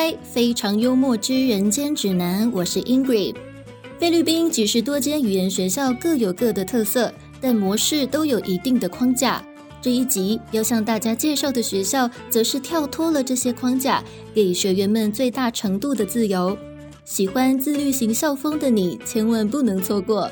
开非常幽默之人间指南，我是 Ingrid。菲律宾几十多间语言学校各有各的特色，但模式都有一定的框架。这一集要向大家介绍的学校，则是跳脱了这些框架，给学员们最大程度的自由。喜欢自律型校风的你，千万不能错过。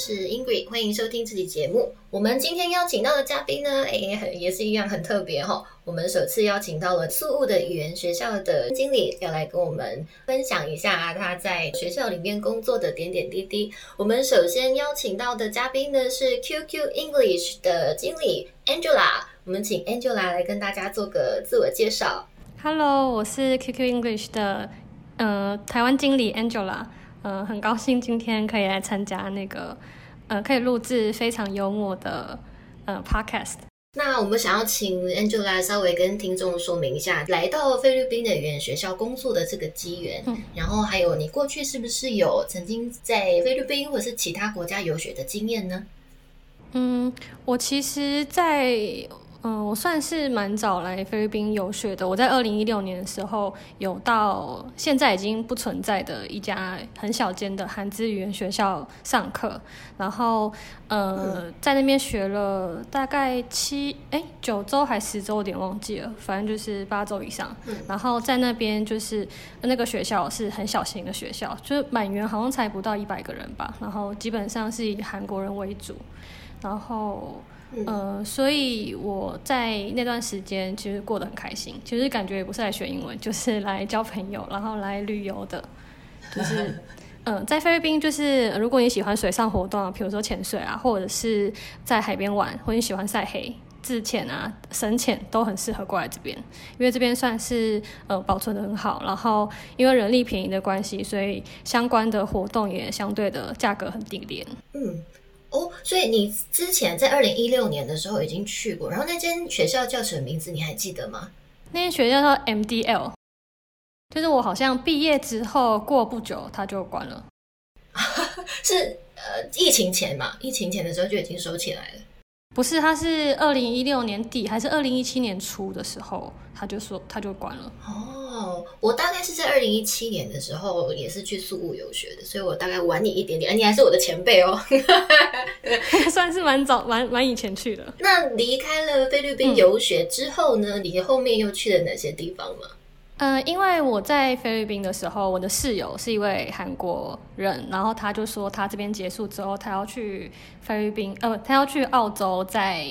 是 Ingrid，欢迎收听这期节目。我们今天邀请到的嘉宾呢，哎，也是一样很特别哈。我们首次邀请到了宿务的语言学校的经理，要来跟我们分享一下他在学校里面工作的点点滴滴。我们首先邀请到的嘉宾呢是 QQ English 的经理 Angela，我们请 Angela 来跟大家做个自我介绍。Hello，我是 QQ English 的呃台湾经理 Angela。嗯，很高兴今天可以来参加那个，呃，可以录制非常幽默的呃 podcast。那我们想要请 Angela 稍微跟听众说明一下，来到菲律宾的语言学校工作的这个机缘，然后还有你过去是不是有曾经在菲律宾或者是其他国家游学的经验呢？嗯，我其实，在嗯，我算是蛮早来菲律宾游学的。我在二零一六年的时候有到现在已经不存在的一家很小间的韩资语言学校上课，然后呃在那边学了大概七哎九周还十周，有点忘记了，反正就是八周以上。然后在那边就是那个学校是很小型的学校，就是满员好像才不到一百个人吧，然后基本上是以韩国人为主，然后。呃，所以我在那段时间其实过得很开心，其实感觉也不是来学英文，就是来交朋友，然后来旅游的。就是，嗯，在菲律宾，就是如果你喜欢水上活动，比如说潜水啊，或者是在海边玩，或者你喜欢晒黑、自潜啊、深潜，都很适合过来这边，因为这边算是呃保存的很好，然后因为人力便宜的关系，所以相关的活动也相对的价格很低廉。嗯。哦，所以你之前在二零一六年的时候已经去过，然后那间学校叫什么名字？你还记得吗？那间学校叫 MDL，就是我好像毕业之后过不久，它就关了。是呃，疫情前嘛？疫情前的时候就已经收起来了。不是，他是二零一六年底还是二零一七年初的时候，他就说他就关了。哦，我大概是在二零一七年的时候也是去宿务游学的，所以我大概晚你一点点，你还是我的前辈哦，算是蛮早蛮蛮以前去的。那离开了菲律宾游学之后呢？你后面又去了哪些地方吗？呃，因为我在菲律宾的时候，我的室友是一位韩国人，然后他就说他这边结束之后，他要去菲律宾，呃，他要去澳洲再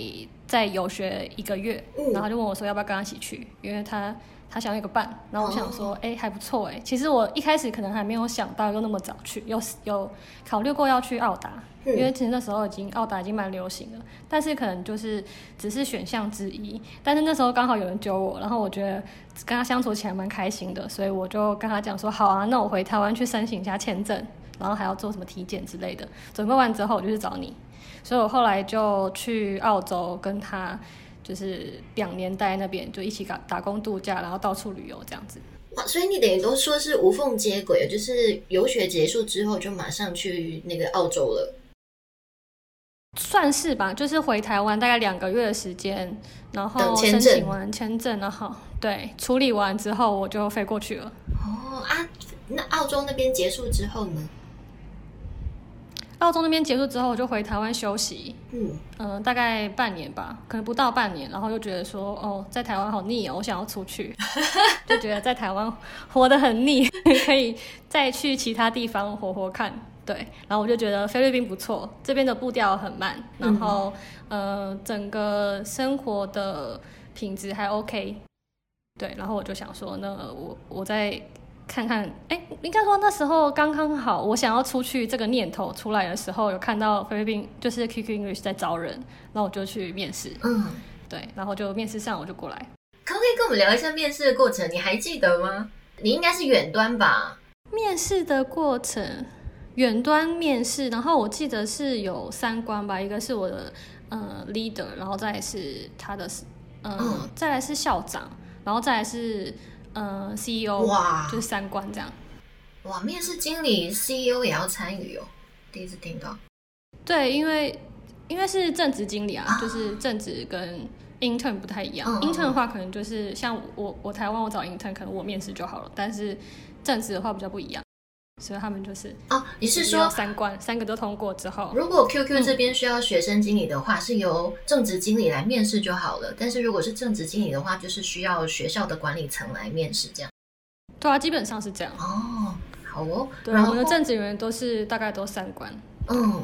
再游学一个月，然后就问我说要不要跟他一起去，因为他他想要一个伴，然后我想说，哎，还不错哎，其实我一开始可能还没有想到又那么早去，有有考虑过要去澳达。因为其实那时候已经澳达已经蛮流行了，但是可能就是只是选项之一。但是那时候刚好有人揪我，然后我觉得跟他相处起来蛮开心的，所以我就跟他讲说：好啊，那我回台湾去申请一下签证，然后还要做什么体检之类的。准备完之后我就去找你，所以我后来就去澳洲跟他就是两年待在那边，就一起打打工度假，然后到处旅游这样子。哇，所以你等于都说是无缝接轨，就是游学结束之后就马上去那个澳洲了。算是吧，就是回台湾大概两个月的时间，然后申请完签证，然后对处理完之后我就飞过去了。哦啊，那澳洲那边结束之后呢？澳洲那边结束之后，我就回台湾休息。嗯嗯，大概半年吧，可能不到半年，然后就觉得说，哦，在台湾好腻哦，我想要出去，就觉得在台湾活得很腻，可以再去其他地方活活看。对，然后我就觉得菲律宾不错，这边的步调很慢，然后呃，整个生活的品质还 OK。对，然后我就想说，那我我再看看，哎，应该说那时候刚刚好，我想要出去这个念头出来的时候，有看到菲律宾就是 QQ English 在招人，然后我就去面试。嗯，对，然后就面试上我就过来。可不可以跟我们聊一下面试的过程？你还记得吗？你应该是远端吧？面试的过程。远端面试，然后我记得是有三关吧，一个是我的呃 leader，然后再是他的嗯，再来是校长，然后再来是呃 CEO，哇，就是三关这样。哇，面试经理 CEO 也要参与哦，第一次听到。对，因为因为是正职经理啊，就是正职跟 intern 不太一样。intern 的话，可能就是像我我台湾我找 intern，可能我面试就好了。但是正职的话比较不一样，所以他们就是哦，你是说三关三个都通过之后，如果 QQ 这边需要学生经理的话，是由正职经理来面试就好了。但是如果是正职经理的话，就是需要学校的管理层来面试这样。对啊，基本上是这样。哦，好哦。对，我们的正职人员都是大概都三关。嗯。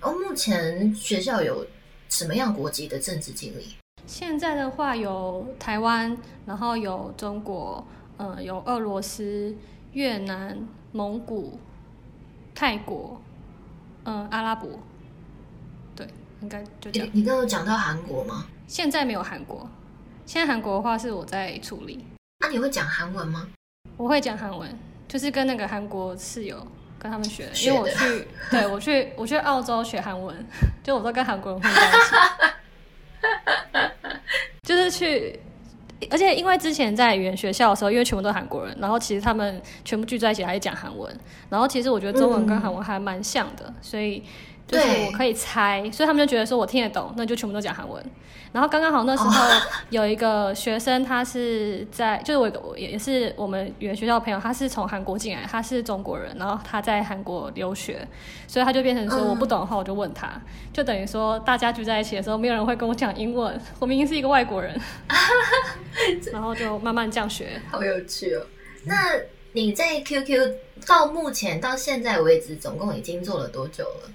哦，目前学校有什么样国籍的政治经理？现在的话有台湾，然后有中国，嗯，有俄罗斯、越南、蒙古、泰国，嗯，阿拉伯。对，应该就这样。你刚刚讲到韩国吗？现在没有韩国，现在韩国的话是我在处理。那你会讲韩文吗？我会讲韩文，就是跟那个韩国室友。跟他们学，因为我去，对我去，我去澳洲学韩文，就我都跟韩国人混在一起，就是去，而且因为之前在语言学校的时候，因为全部都是韩国人，然后其实他们全部聚在一起还是讲韩文，然后其实我觉得中文跟韩文还蛮像的，所以。就是我可以猜，所以他们就觉得说我听得懂，那就全部都讲韩文。然后刚刚好那时候有一个学生，他是在就是我也也是我们语言学校的朋友，他是从韩国进来，他是中国人，然后他在韩国留学，所以他就变成说我不懂的话我就问他，就等于说大家聚在一起的时候，没有人会跟我讲英文，我明明是一个外国人，然后就慢慢这样学，好有趣哦。那你在 QQ 到目前到现在为止，总共已经做了多久了？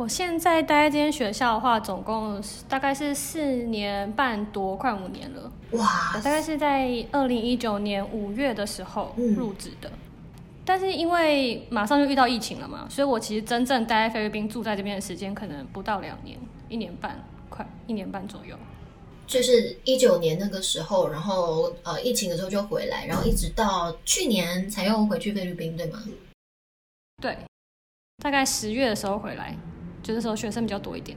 我现在待在这间学校的话，总共大概是四年半多，快五年了。哇！我大概是在二零一九年五月的时候入职的，但是因为马上就遇到疫情了嘛，所以我其实真正待在菲律宾住在这边的时间可能不到两年，一年半，快一年半左右。就是一九年那个时候，然后呃疫情的时候就回来，然后一直到去年才又回去菲律宾，对吗？对，大概十月的时候回来。就是说学生比较多一点。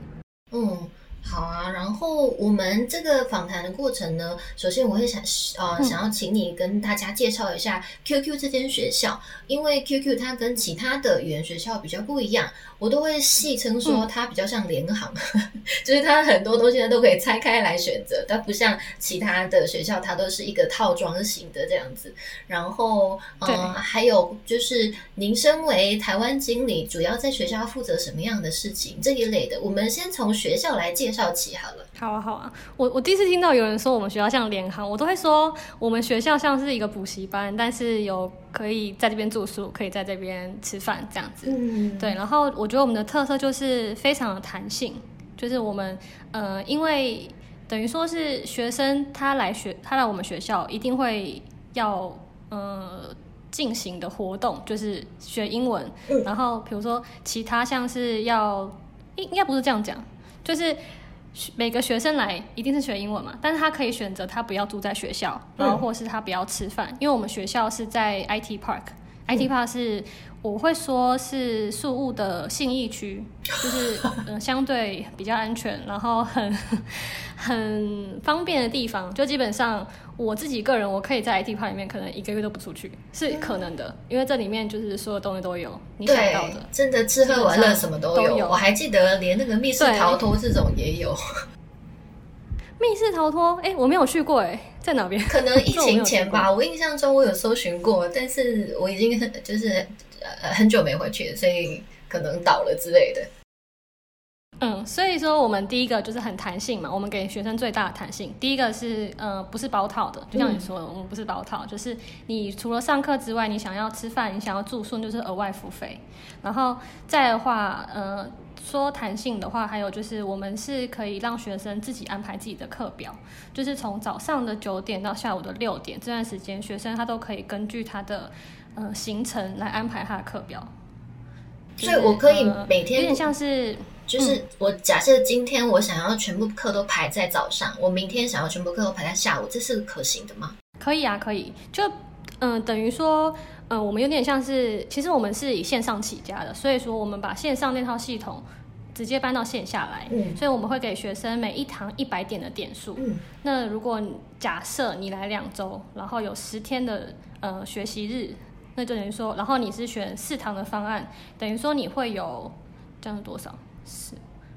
嗯。好啊，然后我们这个访谈的过程呢，首先我会想呃想要请你跟大家介绍一下 QQ 这间学校，因为 QQ 它跟其他的语言学校比较不一样，我都会戏称说它比较像联行，就是它很多东西呢都可以拆开来选择，它不像其他的学校，它都是一个套装型的这样子。然后嗯，还有就是您身为台湾经理，主要在学校负责什么样的事情这一类的，我们先从学校来介。校期好了，好啊好啊，我我第一次听到有人说我们学校像联航，我都会说我们学校像是一个补习班，但是有可以在这边住宿，可以在这边吃饭这样子。嗯，对。然后我觉得我们的特色就是非常的弹性，就是我们呃，因为等于说是学生他来学，他来我们学校一定会要呃进行的活动就是学英文。然后比如说其他像是要应应该不是这样讲，就是。每个学生来一定是学英文嘛，但是他可以选择他不要住在学校，然后或是他不要吃饭，因为我们学校是在 IT Park，IT Park 是我会说是宿务的信义区，就是嗯相对比较安全，然后很很方便的地方，就基本上我自己个人我可以在 IT Park 里面可能一个月都不出去，是可能的，因为这里面就是所有东西都有，你想到的，真的吃喝玩乐什么都有，我还记得连那个密室逃脱这种也有。密室逃脱，哎，我没有去过，哎，在哪边？可能疫情前吧，我印象中我有搜寻过，但是我已经很就是呃很久没回去，所以可能倒了之类的。嗯，所以说我们第一个就是很弹性嘛，我们给学生最大的弹性。第一个是呃不是包套的，就像你说的，我们不是包套，就是你除了上课之外，你想要吃饭，你想要住宿，就是额外付费。然后再的话，呃。说弹性的话，还有就是我们是可以让学生自己安排自己的课表，就是从早上的九点到下午的六点这段时间，学生他都可以根据他的呃行程来安排他的课表。所以我可以每天有点像是，就是我假设今天我想要全部课都排在早上，我明天想要全部课都排在下午，这是可行的吗？可以啊，可以。就嗯，等于说，嗯，我们有点像是，其实我们是以线上起家的，所以说我们把线上那套系统直接搬到线下来，嗯，所以我们会给学生每一堂一百点的点数，嗯，那如果假设你来两周，然后有十天的呃学习日，那就等于说，然后你是选四堂的方案，等于说你会有这样多少？是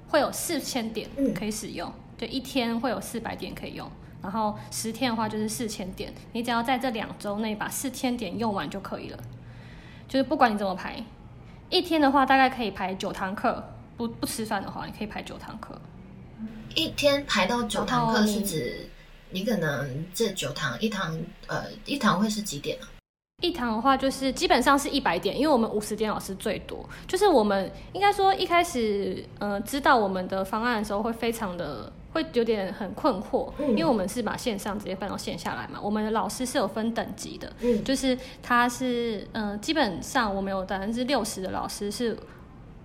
会有四千点可以使用，就一天会有四百点可以用，然后十天的话就是四千点，你只要在这两周内把四千点用完就可以了。就是不管你怎么排，一天的话大概可以排九堂课，不不吃饭的话，你可以排九堂课。一天排到九堂课是指你可能这九堂一堂呃一堂会是几点呢？一堂的话，就是基本上是一百点，因为我们五十点老师最多。就是我们应该说一开始，呃，知道我们的方案的时候，会非常的会有点很困惑，因为我们是把线上直接搬到线下来嘛。我们的老师是有分等级的，就是他是，呃，基本上我们有百分之六十的老师是，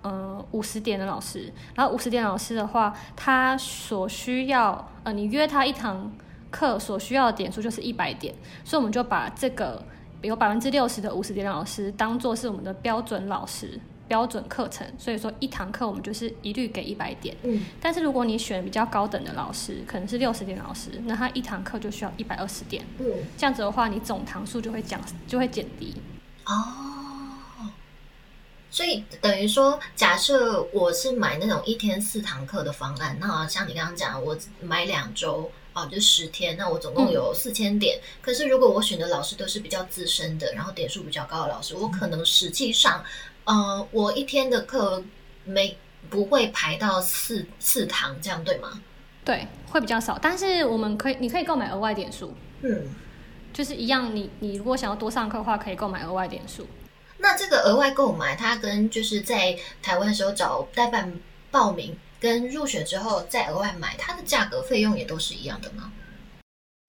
嗯，五十点的老师。然后五十点老师的话，他所需要，呃，你约他一堂课所需要的点数就是一百点，所以我们就把这个。有百分之六十的五十点老师当做是我们的标准老师、标准课程，所以说一堂课我们就是一律给一百点。嗯，但是如果你选比较高等的老师，可能是六十点老师，那他一堂课就需要一百二十点。嗯，这样子的话，你总堂数就会降，就会减低。哦，所以等于说，假设我是买那种一天四堂课的方案，那像你刚刚讲，我买两周。哦，就十天，那我总共有四千点。可是如果我选的老师都是比较资深的，然后点数比较高的老师，我可能实际上，呃，我一天的课没不会排到四四堂，这样对吗？对，会比较少。但是我们可以，你可以购买额外点数。嗯，就是一样，你你如果想要多上课的话，可以购买额外点数。那这个额外购买，它跟就是在台湾的时候找代办报名。跟入选之后再额外买，它的价格费用也都是一样的吗？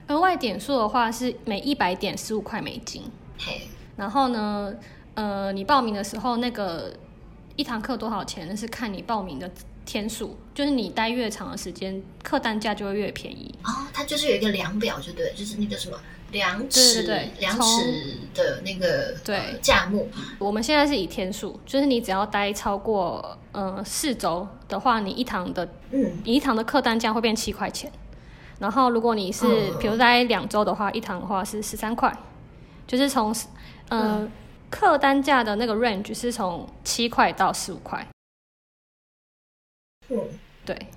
额外点数的话是每一百点十五块美金。嘿，然后呢，呃，你报名的时候那个一堂课多少钱？那是看你报名的天数，就是你待越长的时间，客单价就会越便宜。哦，它就是有一个量表，就对，就是那个什么。量尺，量尺的那个对价目，我们现在是以天数，就是你只要待超过呃四周的话，你一堂的嗯，你一堂的客单价会变七块钱。然后如果你是比如待两周的话，一堂的话是十三块，就是从呃客单价的那个 range 是从七块到十五块。嗯，对。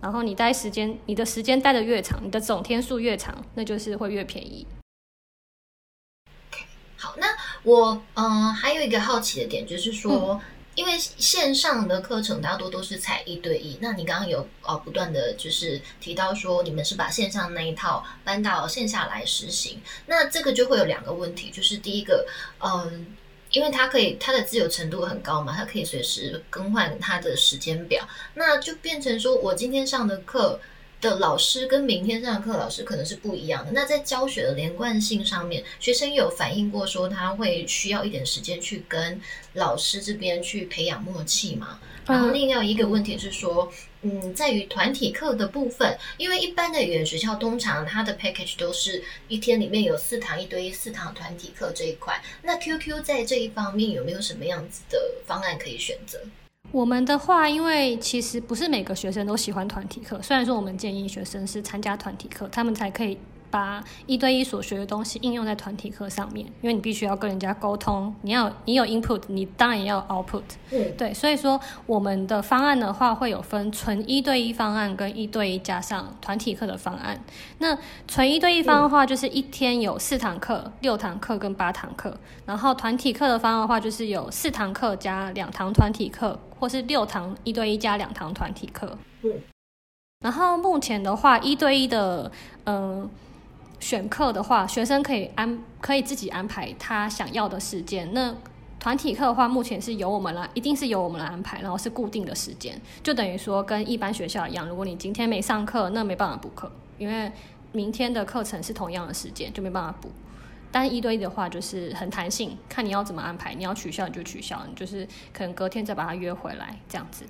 然后你待时间，你的时间待的越长，你的总天数越长，那就是会越便宜。好，那我嗯还有一个好奇的点就是说，因为线上的课程大多都是采一对一，那你刚刚有哦不断的就是提到说你们是把线上那一套搬到线下来实行，那这个就会有两个问题，就是第一个嗯。因为它可以，它的自由程度很高嘛，它可以随时更换它的时间表，那就变成说我今天上的课的老师跟明天上的课老师可能是不一样的。那在教学的连贯性上面，学生有反映过说他会需要一点时间去跟老师这边去培养默契嘛？然后另外一个问题是说。嗯，在于团体课的部分，因为一般的语言学校通常它的 package 都是一天里面有四堂一对一、四堂团体课这一块。那 QQ 在这一方面有没有什么样子的方案可以选择？我们的话，因为其实不是每个学生都喜欢团体课，虽然说我们建议学生是参加团体课，他们才可以。把一对一所学的东西应用在团体课上面，因为你必须要跟人家沟通，你要你有 input，你当然也要 output。嗯，对，所以说我们的方案的话会有分纯一对一方案跟一对一加上团体课的方案。那纯一对一方案的话，就是一天有四堂课、六堂课跟八堂课；然后团体课的方案的话，就是有四堂课加两堂团体课，或是六堂一对一加两堂团体课。嗯，然后目前的话，一对一的，嗯。选课的话，学生可以安可以自己安排他想要的时间。那团体课的话，目前是由我们来，一定是由我们来安排，然后是固定的时间，就等于说跟一般学校一样。如果你今天没上课，那没办法补课，因为明天的课程是同样的时间，就没办法补。但一对一的话，就是很弹性，看你要怎么安排，你要取消你就取消，你就是可能隔天再把他约回来这样子。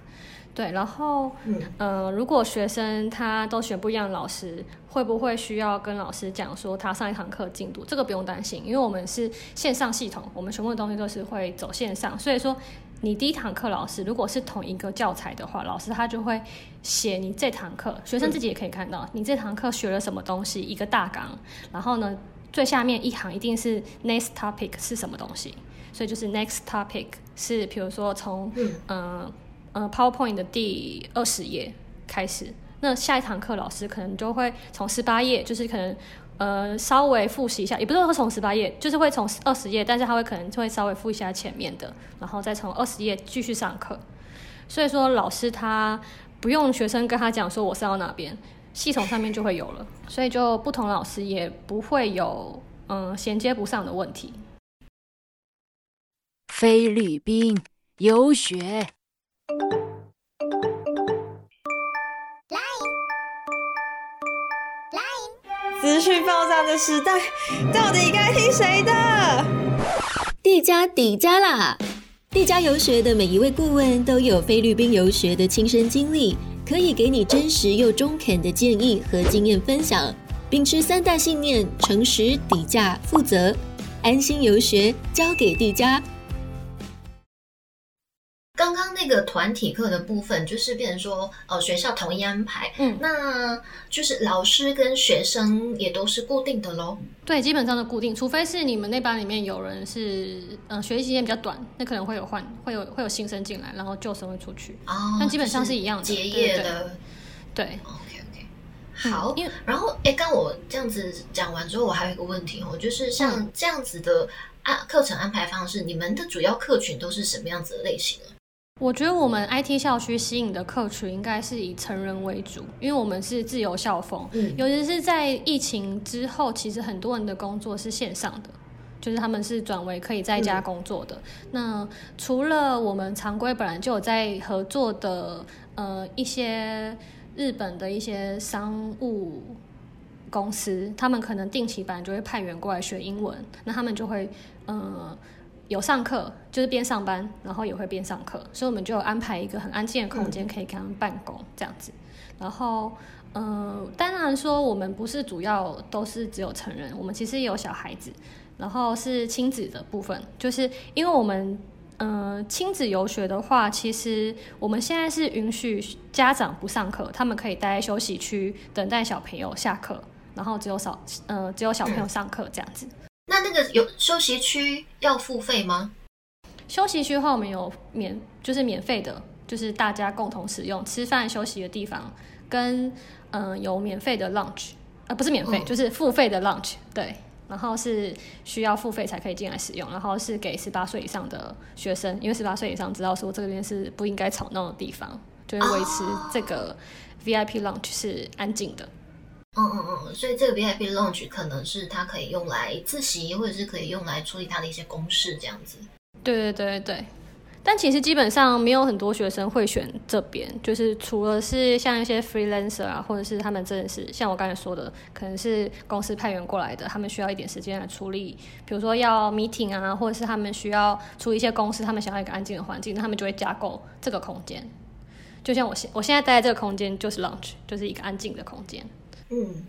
对，然后，呃，如果学生他都选不一样的老师，会不会需要跟老师讲说他上一堂课进度？这个不用担心，因为我们是线上系统，我们全部的东西都是会走线上。所以说，你第一堂课老师如果是同一个教材的话，老师他就会写你这堂课，学生自己也可以看到你这堂课学了什么东西，一个大纲，然后呢。最下面一行一定是 next topic 是什么东西，所以就是 next topic 是比如说从嗯呃呃 PowerPoint 的第二十页开始，那下一堂课老师可能就会从十八页，就是可能呃稍微复习一下，也不是说从十八页，就是会从二十页，但是他会可能会稍微复习一下前面的，然后再从二十页继续上课。所以说老师他不用学生跟他讲说我是要哪边，系统上面就会有了，所以就不同老师也不会有嗯、衔接不上的问题。菲律宾游学。资讯爆炸的时代，到底该听谁的？地加底加啦！地加游学的每一位顾问都有菲律宾游学的亲身经历，可以给你真实又中肯的建议和经验分享。秉持三大信念：诚实、底价、负责，安心游学，交给地加。个团体课的部分，就是变成说，呃，学校统一安排，嗯那就是老师跟学生也都是固定的喽。对，基本上的固定，除非是你们那班里面有人是嗯、呃学习时间比较短，那可能会有换，会有会有新生进来，然后旧生会出去。哦，但基本上是一样的结业的。对，OK OK，好。因为然后，哎，刚我这样子讲完之后，我还有一个问题哦，就是像这样子的安课程安排方式，你们的主要客群都是什么样子的类型呢？我觉得我们 IT 校区吸引的客群应该是以成人为主，因为我们是自由校风，嗯尤其是在疫情之后，其实很多人的工作是线上的，就是他们是转为可以在家工作的。那除了我们常规本来就有在合作的呃一些日本的一些商务公司，他们可能定期版就会派员过来学英文，那他们就会呃有上课，就是边上班，然后也会边上课，所以我们就安排一个很安静的空间，可以给他们办公这样子。然后，呃，当然说我们不是主要都是只有成人，我们其实也有小孩子，然后是亲子的部分，就是因为我们。呃，亲子游学的话，其实我们现在是允许家长不上课，他们可以待在休息区等待小朋友下课，然后只有小呃只有小朋友上课这样子。那那个有休息区要付费吗？休息区的话，我们有免就是免费的，就是大家共同使用吃饭休息的地方，跟嗯、呃有免费的 lunch，呃不是免费，嗯就是付费的 lunch，对。然后是需要付费才可以进来使用，然后是给十八岁以上的学生，因为十八岁以上知道说这边是不应该吵闹的地方，就会维持这个 VIP lunch 是安静的。嗯嗯嗯，所以这个 VIP launch 可能是它可以用来自习，或者是可以用来处理它的一些公式这样子。对对对对，但其实基本上没有很多学生会选这边，就是除了是像一些 freelancer 啊，或者是他们真的是像我刚才说的，可能是公司派员过来的，他们需要一点时间来处理，比如说要 meeting 啊，或者是他们需要处理一些公司，他们想要一个安静的环境，那他们就会加购这个空间。就像我现我现在待在这个空间就是 lunch，就是一个安静的空间。嗯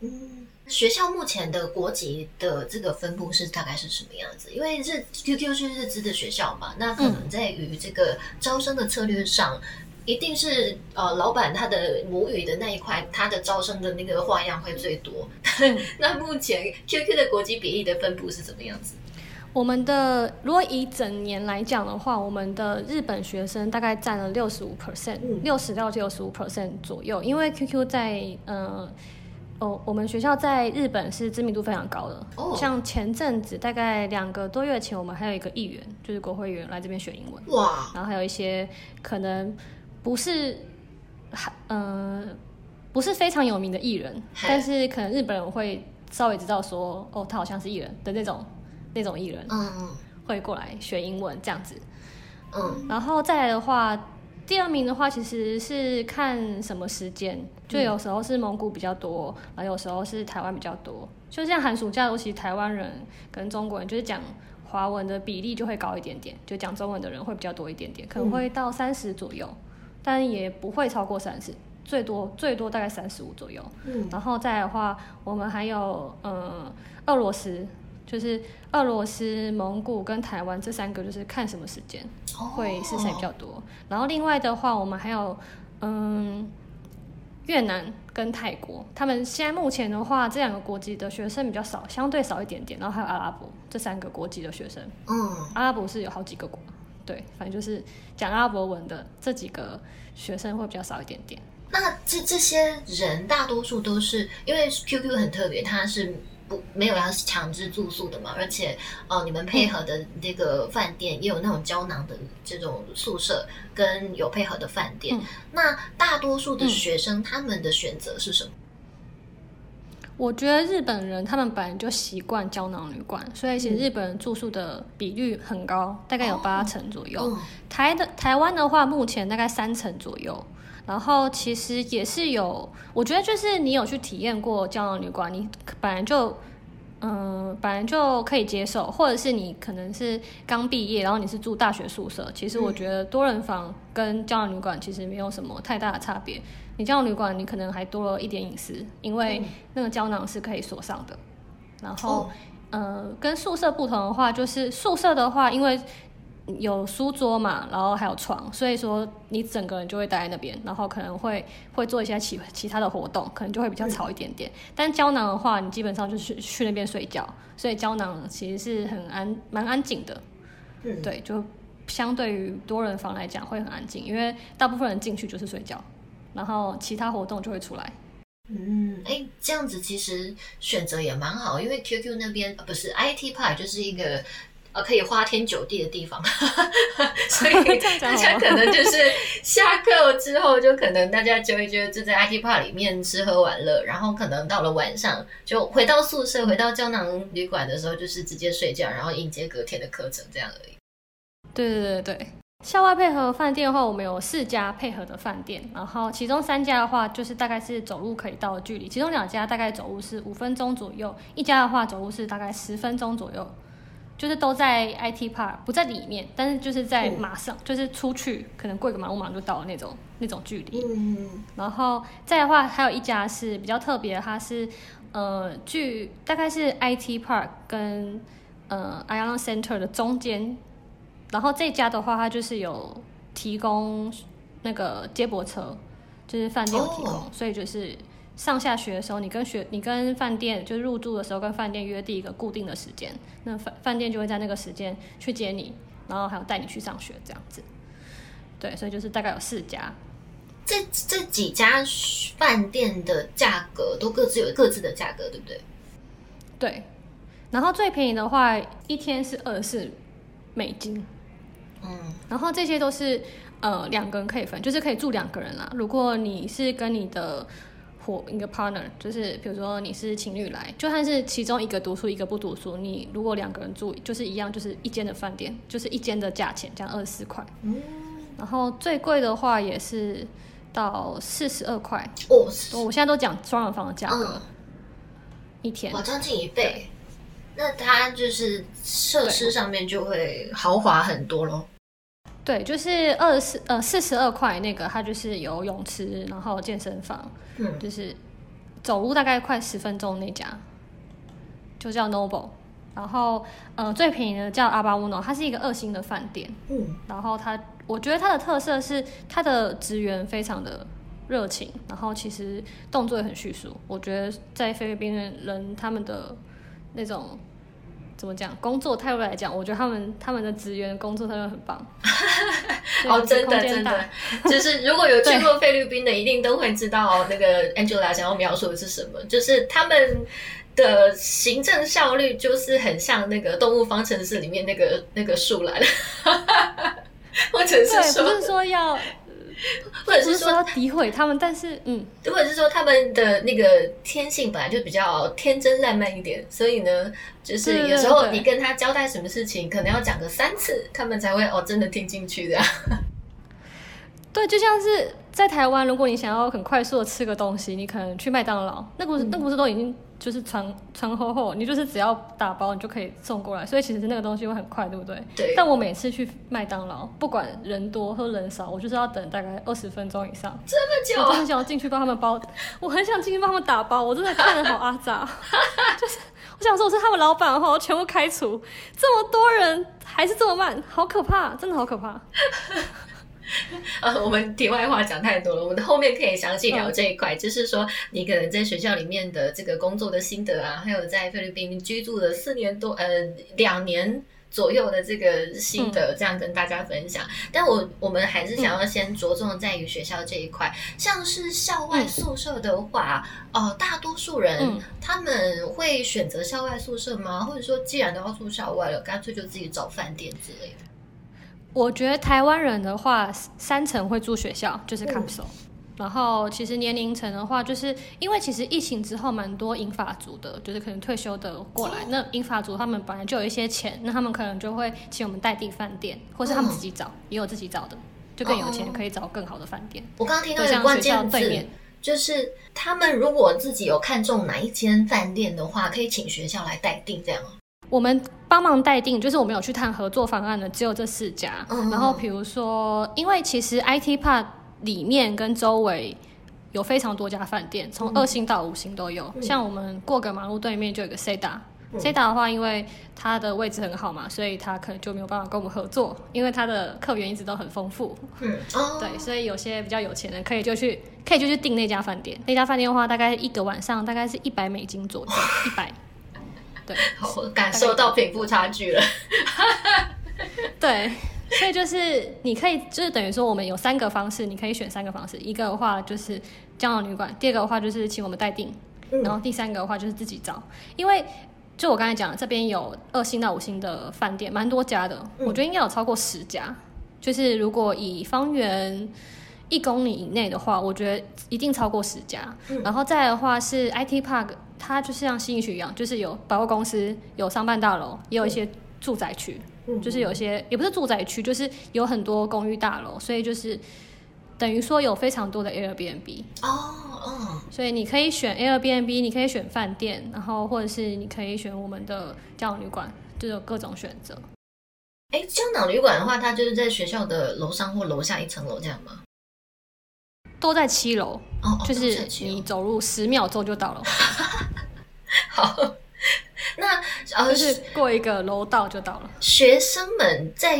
嗯，学校目前的国籍的这个分布是大概是什么样子？因为日 QQ 是日资的学校嘛，那可能在于这个招生的策略上。一定是呃，老板他的母语的那一块，他的招生的那个花样会最多。那目前 QQ 的国籍比例的分布是怎么样子？我们的如果以整年来讲的话，我们的日本学生大概占了六十五 percent，嗯六十到六十五 percent 左右。因为 QQ 在呃哦，我们学校在日本是知名度非常高的。哦像前阵子大概两个多月前，我们还有一个议员，就是国会议员来这边学英文。哇，然后还有一些可能不是还呃不是非常有名的艺人，但是可能日本人会稍微知道说，哦，他好像是艺人的那种那种艺人嗯会过来学英文这样子。嗯然后再来的话，第二名的话其实是看什么时间，就有时候是蒙古比较多，然后有时候是台湾比较多。就像寒暑假，尤其台湾人跟中国人，就是讲华文的比例就会高一点点，就讲中文的人会比较多一点点，可能会到三十左右，但也不会超过三十，最多最多大概三十五左右。嗯然后再来的话，我们还有呃俄罗斯，就是俄罗斯、蒙古跟台湾这三个，就是看什么时间会是谁比较多。然后另外的话，我们还有嗯越南跟泰国，他们现在目前的话，这两个国籍的学生比较少，相对少一点点。然后还有阿拉伯这三个国籍的学生，嗯，阿拉伯是有好几个国，对，反正就是讲阿拉伯文的这几个学生会比较少一点点。那这这些人大多数都是因为 QQ 很特别，它是不没有要强制住宿的嘛，而且呃，你们配合的这个饭店也有那种胶囊的这种宿舍，跟有配合的饭店。嗯那大多数的学生、他们的选择是什么？我觉得日本人他们本来就习惯胶囊旅馆，所以其实日本人住宿的比率很高，大概有八成左右。嗯台的台湾的话，目前大概三成左右。然后其实也是有，我觉得就是你有去体验过胶囊旅馆，你本来就嗯、本来就可以接受，或者是你可能是刚毕业，然后你是住大学宿舍，其实我觉得多人房跟胶囊旅馆其实没有什么太大的差别。你胶囊旅馆你可能还多了一点隐私，因为那个胶囊是可以锁上的。然后、哦呃，跟宿舍不同的话，就是宿舍的话，因为有书桌嘛，然后还有床，所以说你整个人就会待在那边，然后可能会会做一些其其他的活动，可能就会比较吵一点点。但胶囊的话，你基本上就是去那边睡觉，所以胶囊其实是很安蛮安静的，嗯，对，就相对于多人房来讲会很安静，因为大部分人进去就是睡觉，然后其他活动就会出来。嗯，哎，这样子其实选择也蛮好，因为 QQ 那边、呃、不是 IT Park 就是一个呃可以花天酒地的地方，所以 大家可能就是下课之后就可能大家就会觉得，就在 IT Park 里面吃喝玩乐，然后可能到了晚上就回到宿舍，回到胶囊旅馆的时候就是直接睡觉，然后迎接隔天的课程这样而已。对对对对，校外配合饭店的话，我们有四家配合的饭店，然后其中三家的话，就是大概是走路可以到的距离，其中两家大概走路是五分钟左右，一家的话走路是大概十分钟左右，就是都在 IT Park，不在里面，但是就是在马上，就是出去可能过一个马路马上就到了那种那种距离。嗯，然后再的话，还有一家是比较特别，它是呃，距大概是 IT Park 跟呃 Ion Center 的中间。然后这家的话，它就是有提供那个接驳车，就是饭店有提供哦所以就是上下学的时候，你跟学你跟饭店就是入住的时候跟饭店约定一个固定的时间，那饭饭店就会在那个时间去接你，然后还有带你去上学这样子。对，所以就是大概有四家。这这几家饭店的价格都各自有各自的价格，对不对？对，然后最便宜的话，一天是二十四美金，嗯，然后这些都是呃两个人可以分，就是可以住两个人啦。如果你是跟你的伙一个 partner，就是比如说你是情侣来，就算是其中一个读书一个不读书，你如果两个人住，就是一样，就是一间的饭店，就是一间的价钱，这样二十四块。嗯然后最贵的话也是到四十二块，哦，我现在都讲双人房的价格，嗯一天。哇，将近一倍。那它就是设施上面就会豪华很多咯。对，就是二十四呃四十二块那个，它就是有泳池，然后健身房，嗯，就是走路大概快十分钟那家，就叫 Noble。然后呃最便宜的叫阿巴乌诺，它是一个二星的饭店。嗯，然后它，我觉得它的特色是它的职员非常的热情，然后其实动作也很迅速。我觉得在菲律宾人他们的那种怎么讲工作态度来讲，我觉得他们他们的职员工作态度很棒。哦，真的真的，就是如果有 去过菲律宾的，一定都会知道那个 Angela 想要描述的是什么，就是他们的行政效率就是很像那个《动物方程式》里面那个那个树懒，或者对，是不说是，说要，或者是说诋毁他们，但是嗯，或者是说他们的那个天性本来就比较天真烂漫一点，所以呢，就是有时候你跟他交代什么事情，可能要讲个三次，他们才会哦真的听进去的。对，就像是在台湾，如果你想要很快速的吃个东西，你可能去麦当劳，那不是、那不是都已经就是传传后后，你就是只要打包你就可以送过来，所以其实那个东西会很快，对不对？对但我每次去麦当劳，不管人多或人少，我就是要等大概二十分钟以上。这么久啊我很想要进去帮他们包，我很想进去帮他们打包，我真的看得好阿杂，就是我想说我是他们老板的话，我全部开除。这么多人还是这么慢，好可怕，真的好可怕。呃，我们题外话讲太多了，我们后面可以详细聊这一块，就是说你可能在学校里面的这个工作的心得啊，还有在菲律宾居住了四年多，呃，两年。左右的这个心得，这样跟大家分享。但我我们还是想要先着重在于学校这一块，像是校外宿舍的话，哦，大多数人他们会选择校外宿舍吗？或者说，既然都要住校外了，干脆就自己找饭店之类的？我觉得台湾人的话，三层会住学校，就是 capsule。然后其实年龄层的话，就是因为其实疫情之后蛮多英法族的，就是可能退休的过来。那英法族他们本来就有一些钱，那他们可能就会请我们代订饭店，或是他们自己找，也有自己找的，就更有钱可以找更好的饭店。我刚刚听到一个关键字，就是他们如果自己有看中哪一间饭店的话，可以请学校来代订，这样。我们帮忙待定，就是我们有去谈合作方案的，只有这四家。然后比如说，因为其实 IT Park。里面跟周围有非常多家饭店，从二星到五星都有。像我们过个马路对面就有个 Seda，Seda 的话，因为它的位置很好嘛，所以它可能就没有办法跟我们合作，因为它的客源一直都很丰富。嗯，对，所以有些比较有钱的可以就去，可以就去订那家饭店。那家饭店的话，大概一个晚上大概是一百美金左右，一百。对，我感受到贫富差距了。对。所以就是你可以，就是等于说我们有三个方式，你可以选三个方式。一个的话就是胶囊旅馆，第二个的话就是请我们代订，然后第三个的话就是自己找。因为就我刚才讲，这边有二星到五星的饭店，蛮多家的，我觉得应该有超过十家。就是如果以方圆一公里以内的话，我觉得一定超过十家。然后再的话是 IT Park，它就是像新一区一样，就是有百货公司，有商办大楼，也有一些住宅区。就是有些也不是住宅区，就是有很多公寓大楼，所以就是等于说有非常多的 Airbnb 哦哦，所以你可以选 Airbnb，你可以选饭店，然后或者是你可以选我们的胶囊旅馆，就有各种选择。哎，胶囊旅馆的话，它就是在学校的楼上或楼下一层楼这样吗？都在七楼哦，就是你走路十秒钟就到了。好。那呃，是过一个楼道就到了。学生们在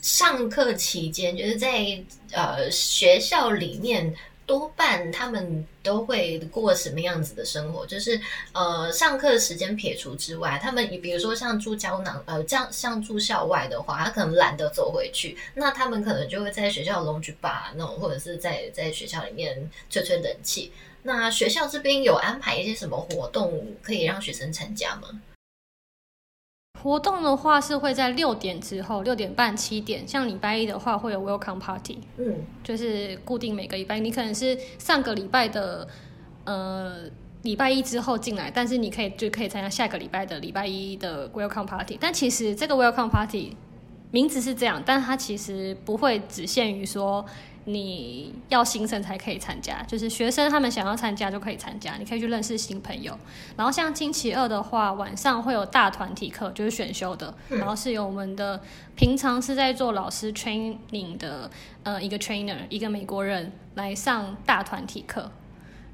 上课期间，就是在呃学校里面，多半他们都会过什么样子的生活？就是呃上课时间撇除之外，他们比如说像住胶囊，呃，这样像住校外的话，他可能懒得走回去，那他们可能就会在学校龙居吧那种，或者是在在学校里面吹吹冷气。那学校这边有安排一些什么活动可以让学生参加吗？活动的话是会在六点之后，六点半、七点。像礼拜一的话会有 Welcome Party，嗯，就是固定每个礼拜，你可能是上个礼拜的呃礼拜一之后进来，但是你可以就可以参加下个礼拜的礼拜一的 Welcome Party。但其实这个 Welcome Party 名字是这样，但它其实不会只限于说。你要新生才可以参加，就是学生他们想要参加就可以参加，你可以去认识新朋友。然后像星期二的话，晚上会有大团体课，就是选修的，然后是由我们的平常是在做老师 training 的呃一个 trainer，一个美国人来上大团体课。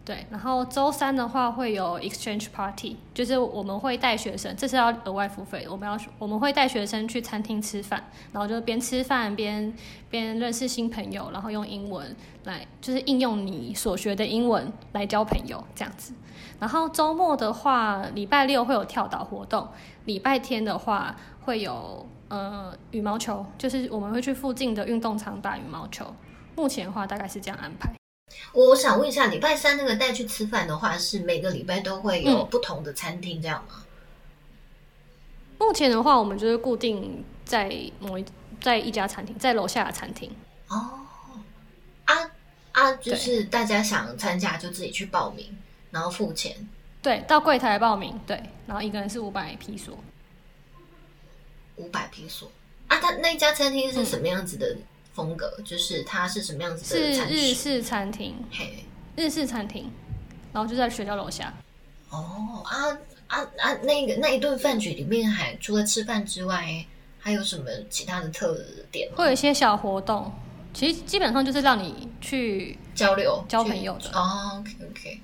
对，然后周三的话会有 exchange party，就是我们会带学生，这是要额外付费。我们要我们会带学生去餐厅吃饭，然后就边吃饭边边认识新朋友，然后用英文来就是应用你所学的英文来交朋友这样子。然后周末的话，礼拜六会有跳岛活动，礼拜天的话会有呃羽毛球，就是我们会去附近的运动场打羽毛球。目前的话大概是这样安排。我想问一下，礼拜三那个带去吃饭的话，是每个礼拜都会有不同的餐厅这样吗？目前的话，我们就是固定在某一在一家餐厅，在楼下的餐厅。哦，啊啊，就是大家想参加就自己去报名，然后付钱。对，到柜台报名。对，然后一个人是五百披索。五百披索啊？他那家餐厅是什么样子的？风格就是它是什么样子的？是日式餐厅，嘿，日式餐厅，然后就在学校楼下。哦啊啊啊！那个那一顿饭局里面，还除了吃饭之外，还有什么其他的特点？会有一些小活动，其实基本上就是让你去交流、交朋友的。哦，OK OK，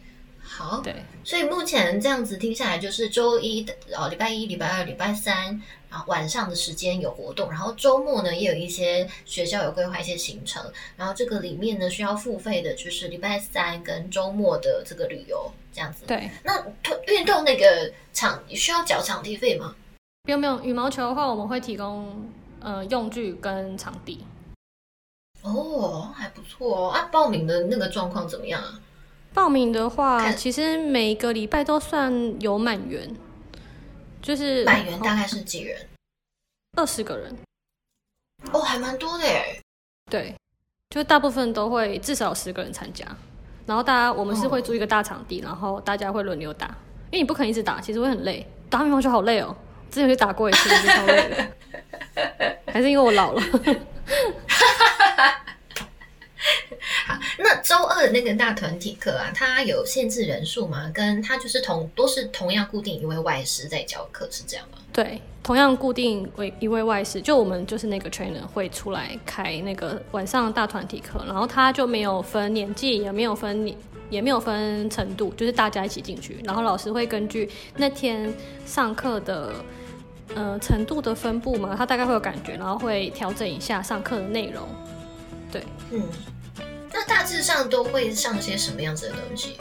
好，对，所以目前这样子听下来，就是周一的哦，礼拜一、礼拜二、礼拜三，然后晚上的时间有活动，然后周末呢也有一些学校有规划一些行程，然后这个里面呢需要付费的，就是礼拜三跟周末的这个旅游这样子。对，那运动那个场需要缴场地费吗？不用不用，羽毛球的话我们会提供呃用具跟场地。哦，还不错哦。啊，报名的那个状况怎么样啊？报名的话，其实每个礼拜都算有满员，就是满员大概是几人？二十个人。哦，还蛮多的耶。对，就大部分都会至少有十个人参加，然后大家我们是会租一个大场地，然后大家会轮流打，因为你不可能一直打，其实会很累，打乒乓球好累哦，之前就打过一次，就超累的，还是因为我老了。那周二的那个大团体课啊，它有限制人数吗？跟它就是同都是同样固定一位外师在教课，是这样吗？对，同样固定为一位外师，就我们就是那个 trainer 会出来开那个晚上大团体课，然后他就没有分年纪，也没有分年，也没有分程度，就是大家一起进去，然后老师会根据那天上课的呃程度的分布嘛，他大概会有感觉，然后会调整一下上课的内容。对，嗯，那大致上都会上些什么样子的东西？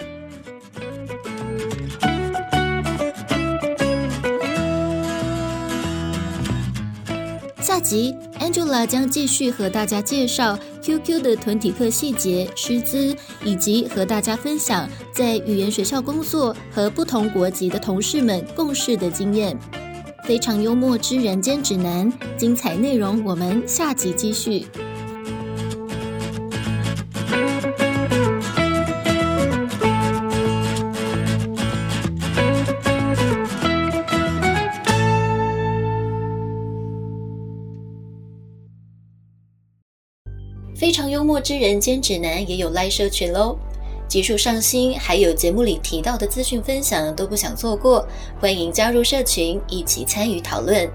下集 Angela 将继续和大家介绍 QQ 的团体课细节、师资，以及和大家分享在语言学校工作和不同国籍的同事们共事的经验。非常幽默之人间指南，精彩内容我们下集继续。末之人间指南也有 live 社群喽，集数上新，还有节目里提到的资讯分享都不想错过，欢迎加入社群一起参与讨论。